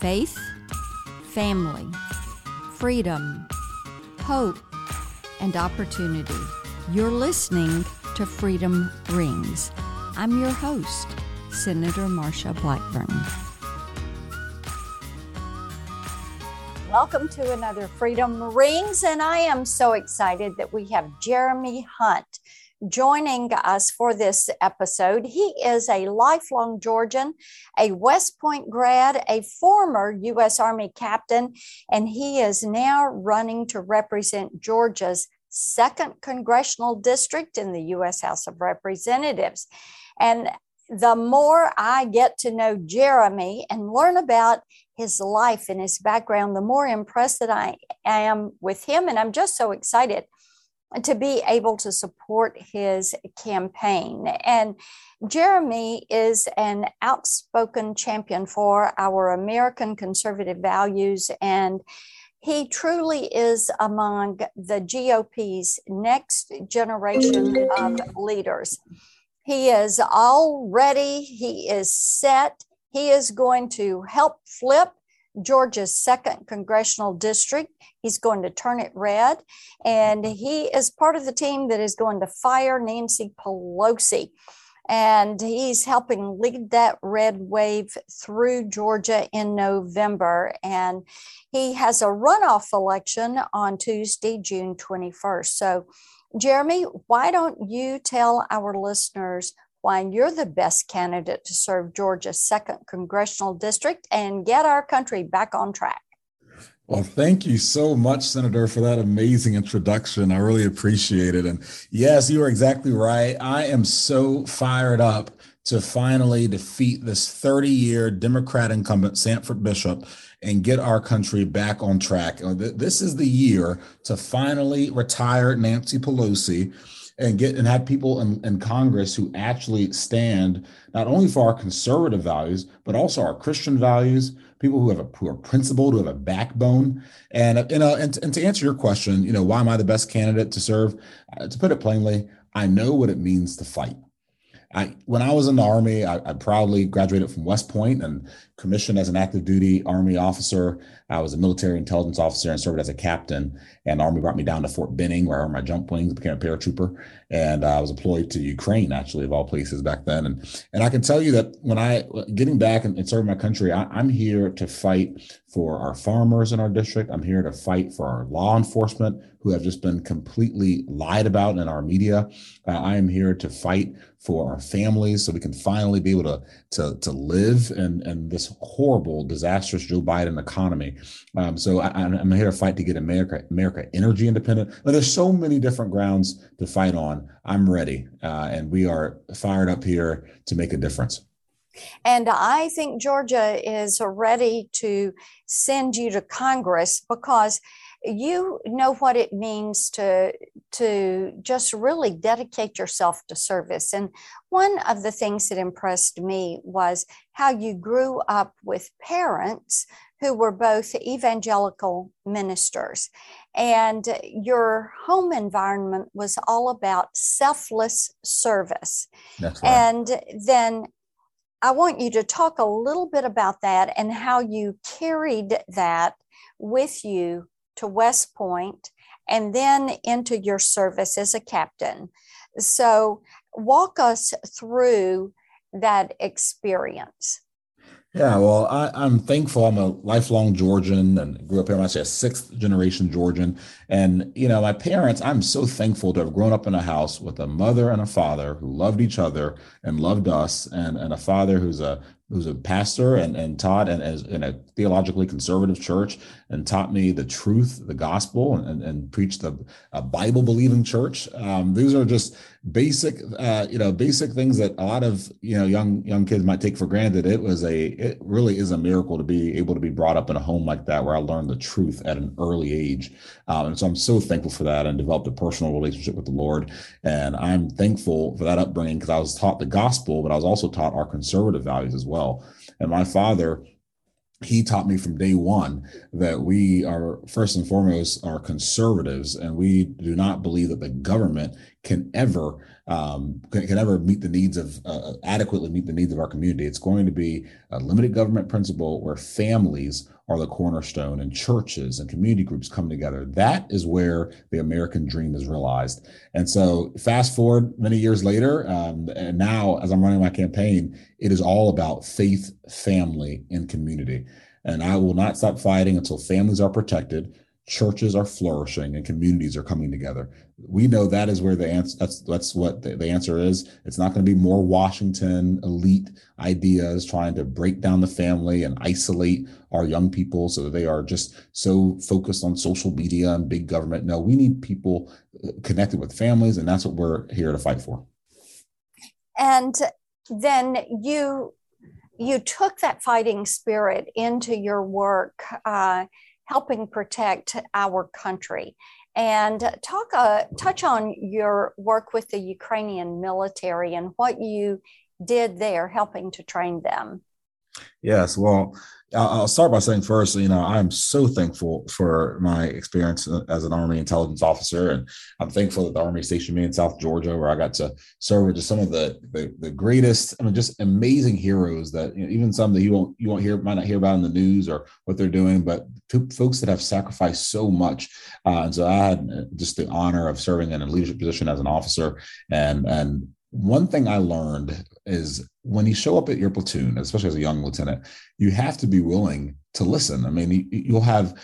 faith, family, freedom, hope, and opportunity. You're listening to Freedom Rings. I'm your host, Senator Marsha Blackburn. Welcome to another Freedom Rings, and I am so excited that we have Jeremy Hunt joining us for this episode. He is a lifelong Georgian, a West Point grad, a former U.S. Army captain, and he is now running to represent Georgia's second congressional district in the U.S. House of Representatives. And the more I get to know Jeremy and learn about his life and his background, the more impressed that I am with him. And I'm just so excited to be able to support his campaign. And Jeremy is an outspoken champion for our American conservative values, and he truly is among the GOP's next generation of leaders. He is all ready, he is set, he is going to help flip Georgia's second congressional district. He's going to turn it red. And he is part of the team that is going to fire Nancy Pelosi. And he's helping lead that red wave through Georgia in November. And he has a runoff election on Tuesday, June 21st. So, Jeremy, why don't you tell our listeners you're the best candidate to serve Georgia's second congressional district and get our country back on track. Well, thank you so much, Senator, for that amazing introduction. I really appreciate it. And yes, you are exactly right. I am so fired up to finally defeat this 30 year Democrat incumbent, Sanford Bishop, and get our country back on track. This is the year to finally retire Nancy Pelosi and get and have people in, in Congress who actually stand not only for our conservative values but also our Christian values. People who have a who are principled, who have a backbone, and you know, and, and to answer your question, you know, why am I the best candidate to serve? Uh, to put it plainly, I know what it means to fight. I, when I was in the Army, I, I, proudly graduated from West Point and commissioned as an active duty Army officer. I was a military intelligence officer and served as a captain. And the Army brought me down to Fort Benning, where I earned my jump wings, became a paratrooper. And uh, I was deployed to Ukraine, actually, of all places back then. And, and I can tell you that when I, getting back and, and serving my country, I, I'm here to fight for our farmers in our district. I'm here to fight for our law enforcement who have just been completely lied about in our media. Uh, I am here to fight for our families so we can finally be able to, to, to live in, in this horrible, disastrous Joe Biden economy. Um, so I, am here to fight to get America, America energy independent. But there's so many different grounds to fight on. I'm ready. Uh, and we are fired up here to make a difference. And I think Georgia is ready to send you to Congress because you know what it means to to just really dedicate yourself to service. And one of the things that impressed me was how you grew up with parents who were both evangelical ministers. And your home environment was all about selfless service. Right. and then I want you to talk a little bit about that and how you carried that with you to West Point and then into your service as a captain. So, walk us through that experience. Yeah, well, I, am thankful. I'm a lifelong Georgian and grew up here. I say a sixth generation Georgian. And, you know, my parents, I'm so thankful to have grown up in a house with a mother and a father who loved each other and loved us, and, and a father who's a who's a pastor and, and taught and as in a theologically conservative church and taught me the truth, the gospel, and, and preached a Bible believing church. Um, these are just basic, uh, you know, basic things that a lot of you know young young kids might take for granted. It was a, it really is a miracle to be able to be brought up in a home like that where I learned the truth at an early age, um, and so I'm so thankful for that and developed a personal relationship with the Lord. And I'm thankful for that upbringing because I was taught the gospel, but I was also taught our conservative values as well. And my father he taught me from day one that we are first and foremost are conservatives and we do not believe that the government can ever um, can, can, ever meet the needs of uh, adequately meet the needs of our community. It's going to be a limited government principle where families are the cornerstone and churches and community groups come together. That is where the American dream is realized. And so, fast forward many years later, um, and now as I'm running my campaign, it is all about faith, family, and community. And I will not stop fighting until families are protected, churches are flourishing and communities are coming together. We know that is where the answer that's that's what the, the answer is. It's not going to be more Washington elite ideas trying to break down the family and isolate our young people so that they are just so focused on social media and big government. No, we need people uh, connected with families and that's what we're here to fight for. And then you you took that fighting spirit into your work uh, helping protect our country. And talk, uh, touch on your work with the Ukrainian military and what you did there, helping to train them. Yes, well, I'll start by saying first, you know, I'm so thankful for my experience as an Army intelligence officer, and I'm thankful that the Army stationed me in South Georgia, where I got to serve with just some of the the, the greatest, I mean, just amazing heroes that you know, even some that you won't you won't hear might not hear about in the news or what they're doing, but folks that have sacrificed so much. Uh, and so I had uh, just the honor of serving in a leadership position as an officer, and and one thing I learned is when you show up at your platoon, especially as a young lieutenant, you have to be willing to listen. I mean, you'll have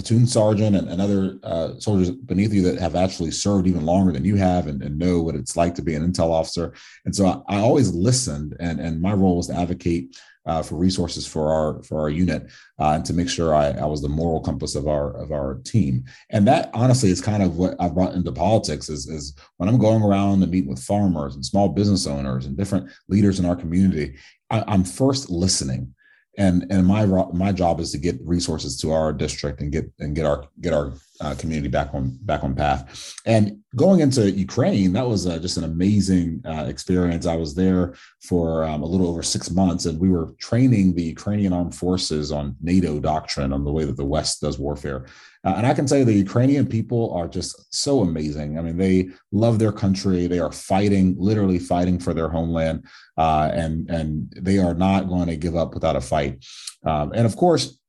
platoon sergeant and, and other uh, soldiers beneath you that have actually served even longer than you have and, and, know what it's like to be an intel officer. And so I, I always listened, and, and my role was to advocate uh, for resources for our for our unit uh, and to make sure I, I was the moral compass of our of our team. And that honestly is kind of what I brought into politics is, is when I'm going around and meeting with farmers and small business owners and different leaders in our community, I, I'm first listening and and my my job is to get resources to our district and get and get our get our uh, community back on back on path. And going into Ukraine, that was uh, just an amazing uh, experience. I was there for um, a little over six months, and we were training the Ukrainian armed forces on NATO doctrine on the way that the West does warfare. Uh, and I can say the Ukrainian people are just so amazing. I mean, they love their country. They are fighting, literally fighting for their homeland, uh, and and they are not going to give up without a fight. Um, and of course,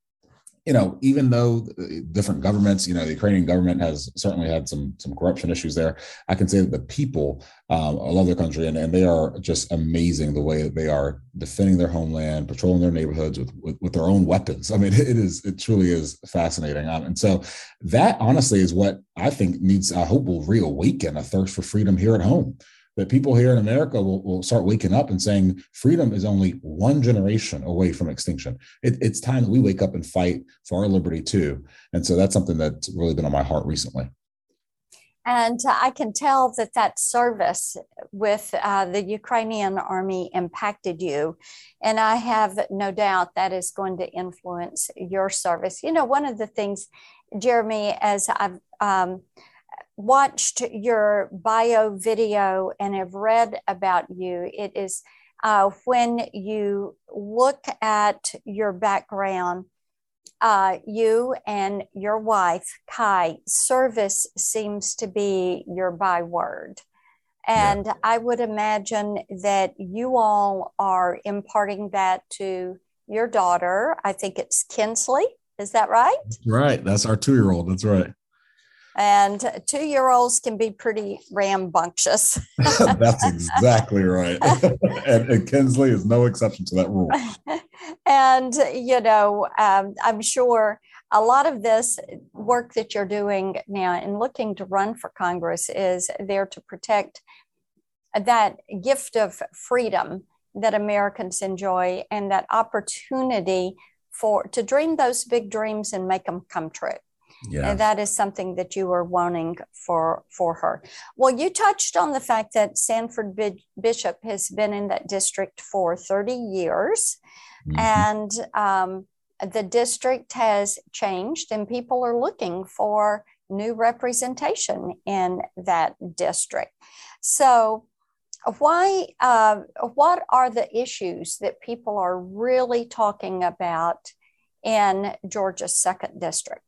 you know, even though different governments, you know, the Ukrainian government has certainly had some some corruption issues there. I can say that the people um, love their country, and, and they are just amazing the way that they are defending their homeland, patrolling their neighborhoods with with, with their own weapons. I mean, it is it truly is fascinating, um, and so that honestly is what I think needs. I hope will reawaken a thirst for freedom here at home people here in America will, will start waking up and saying freedom is only one generation away from extinction. It, it's time that we wake up and fight for our liberty too. And so that's something that's really been on my heart recently. And I can tell that that service with uh, the Ukrainian army impacted you. And I have no doubt that is going to influence your service. You know, one of the things, Jeremy, as I've um, watched your bio video and have read about you, it is uh, when you look at your background, uh, you and your wife, Kai, service seems to be your byword. And yeah. I would imagine that you all are imparting that to your daughter. I think it's Kinsley. Is that right? Right. That's our two year old. That's right. And two year olds can be pretty rambunctious. That's exactly right. and, and, Kinsley is no exception to that rule. and, you know, um, I'm sure a lot of this work that you're doing now and looking to run for Congress is there to protect that gift of freedom that Americans enjoy and that opportunity for to dream those big dreams and make them come true. Yeah. And that is something that you were wanting for for her. Well, you touched on the fact that Sanford Bishop has been in that district for 30 years. Mm-hmm. And um, the district has changed, and people are looking for new representation in that district. So, why? Uh, what are the issues that people are really talking about in Georgia's second district?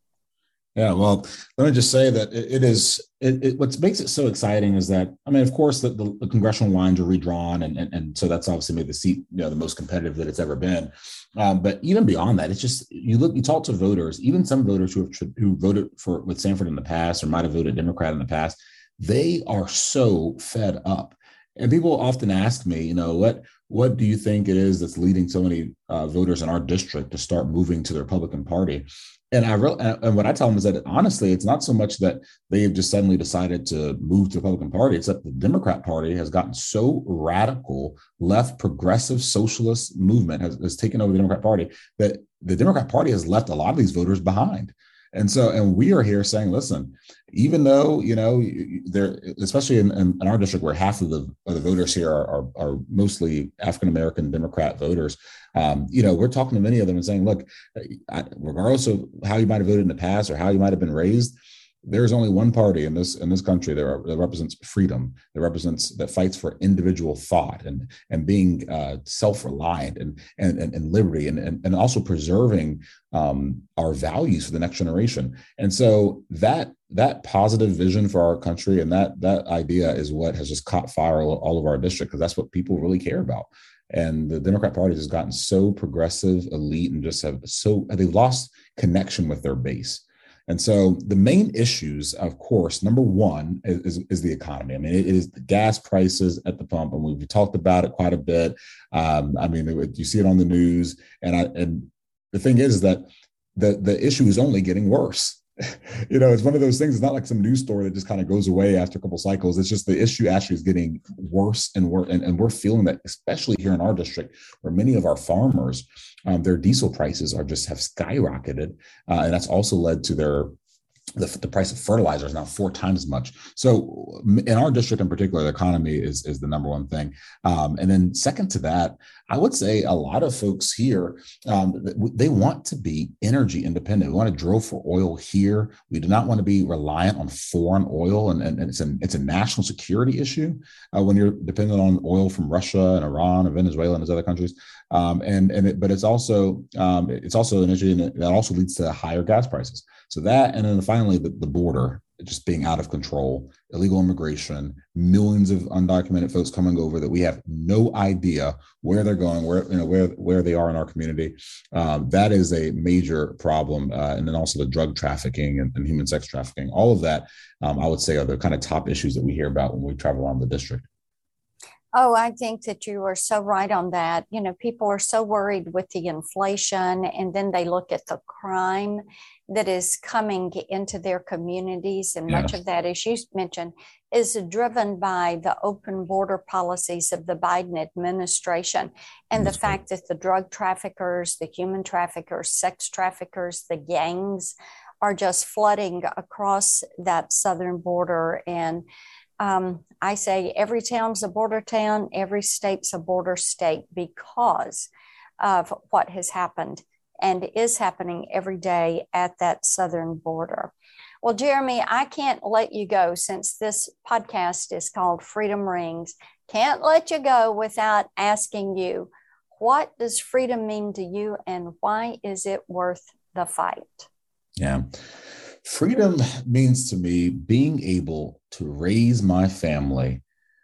Yeah, well, let me just say that it, it is. It, it, what makes it so exciting is that I mean, of course, the, the, the congressional lines are redrawn, and, and and so that's obviously made the seat you know the most competitive that it's ever been. Um, but even beyond that, it's just you look, you talk to voters, even some voters who have who voted for with Sanford in the past or might have voted Democrat in the past, they are so fed up. And people often ask me, you know, what what do you think it is that's leading so many uh, voters in our district to start moving to the Republican Party? and I re- and what I tell them is that honestly, it's not so much that they have just suddenly decided to move to the Republican Party. It's that the Democrat Party has gotten so radical, left progressive socialist movement has, has taken over the Democrat Party that the Democrat Party has left a lot of these voters behind. And so, and we are here saying, listen, even though you know there, especially in, in, our district where half of the of the voters here are are, are mostly African American Democrat voters, um, you know, we're talking to many of them and saying, look, I, regardless of how you might have voted in the past or how you might have been raised, there's only one party in this in this country that, that, represents freedom that represents that fights for individual thought and and being uh, self-reliant and, and and, and liberty and, and and also preserving um, our values for the next generation. And so that that positive vision for our country and that that idea is what has just caught fire all, all of our district because that's what people really care about. And the democrat party has gotten so progressive elite and just have so they've lost connection with their base and so the main issues, of course, number one is, is, is the economy. I mean, it is the gas prices at the pump, and we've talked about it quite a bit. Um, I mean, it, you see it on the news, and I, and the thing is that the the issue is only getting worse. you know, it's one of those things. It's not like some news story that just kind of goes away after a couple cycles. It's just the issue actually is getting worse and worse, and, and we're feeling that, especially here in our district, where many of our farmers, um, their diesel prices are just have skyrocketed, uh, and that's also led to their the, the price of fertilizer is now four times as much. So in our district in particular, the economy is, is the number one thing. Um, and then second to that, I would say a lot of folks here, um, they want to be energy independent. We want to drill for oil here. We do not want to be reliant on foreign oil. And, and, and it's, a, it's a national security issue uh, when you're dependent on oil from Russia and Iran and Venezuela and those other countries. Um, and and it, but it's also um, it's also an issue that also leads to higher gas prices. So that, and then finally the, the border just being out of control, illegal immigration, millions of undocumented folks coming over that we have no idea where they're going, where you know where where they are in our community. Um, that is a major problem, uh, and then also the drug trafficking and, and human sex trafficking. All of that, um, I would say, are the kind of top issues that we hear about when we travel around the district. Oh, I think that you are so right on that. You know, people are so worried with the inflation, and then they look at the crime that is coming into their communities. And much of that, as you mentioned, is driven by the open border policies of the Biden administration and That's the fact that the drug traffickers, the human traffickers, sex traffickers, the gangs are just flooding across that southern border. And um, I say every town's a border town, every state's a border state because of what has happened and is happening every day at that southern border. Well, Jeremy, I can't let you go since this podcast is called Freedom Rings. Can't let you go without asking you what does freedom mean to you and why is it worth the fight? Yeah. Freedom means to me being able to raise my family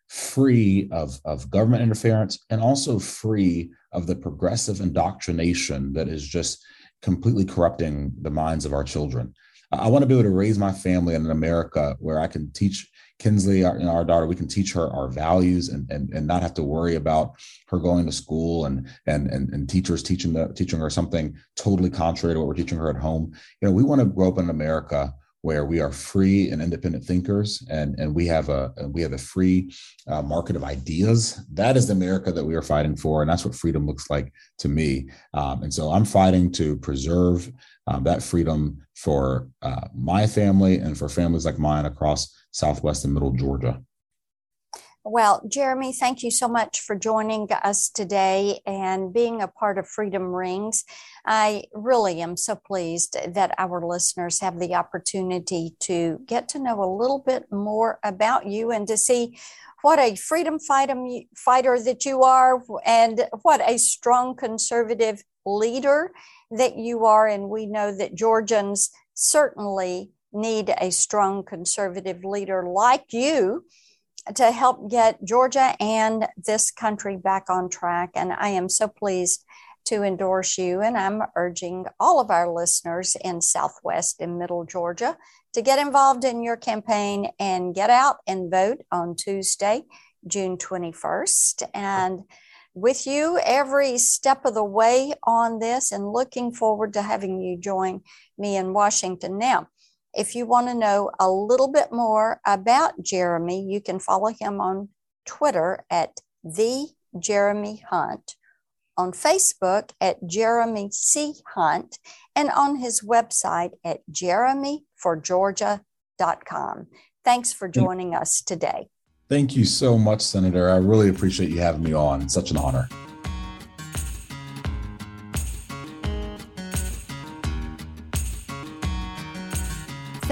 free of, of government interference and also free of the progressive indoctrination that is just completely corrupting the minds of our children. I want to be able to raise my family in an America where I can teach Kinsley, our, you know, our daughter, we can teach her our values and, and and not have to worry about her going to school and and and, and teachers teaching the teaching her something totally contrary to what we're teaching her at home. You know, we want to grow up in America where we are free and independent thinkers and, and we have a we have a free uh, market of ideas that is the america that we are fighting for and that's what freedom looks like to me um, and so i'm fighting to preserve um, that freedom for uh, my family and for families like mine across southwest and middle georgia well, Jeremy, thank you so much for joining us today and being a part of Freedom Rings. I really am so pleased that our listeners have the opportunity to get to know a little bit more about you and to see what a freedom fighter that you are and what a strong conservative leader that you are. And we know that Georgians certainly need a strong conservative leader like you to help get Georgia and this country back on track. And I am so pleased to endorse you. And I'm urging all of our listeners in Southwest and Middle Georgia to get involved in your campaign and get out and vote on Tuesday, June 21st. And with you every step of the way on this, and looking forward to having you join me in Washington. Now, if you want to know a little bit more about Jeremy, you can follow him on Twitter at the Jeremy Hunt, on Facebook at Jeremy C. Hunt, and on his website at jeremyforgeorgia.com. Thanks for joining us today. Thank you so much, Senator. I really appreciate you having me on. It's such an honor.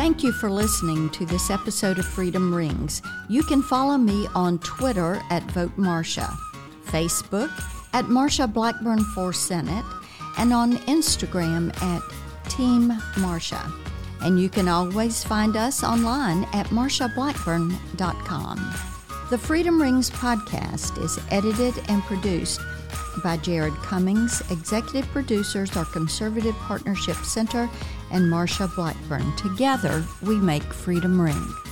Thank you for listening to this episode of Freedom Rings. You can follow me on Twitter at Vote Marsha, Facebook at Marsha Blackburn for Senate, and on Instagram at Team Marsha. And you can always find us online at marshablackburn.com. The Freedom Rings podcast is edited and produced by Jared Cummings. Executive producers are Conservative Partnership Center and Marsha Blackburn. Together, we make Freedom Ring.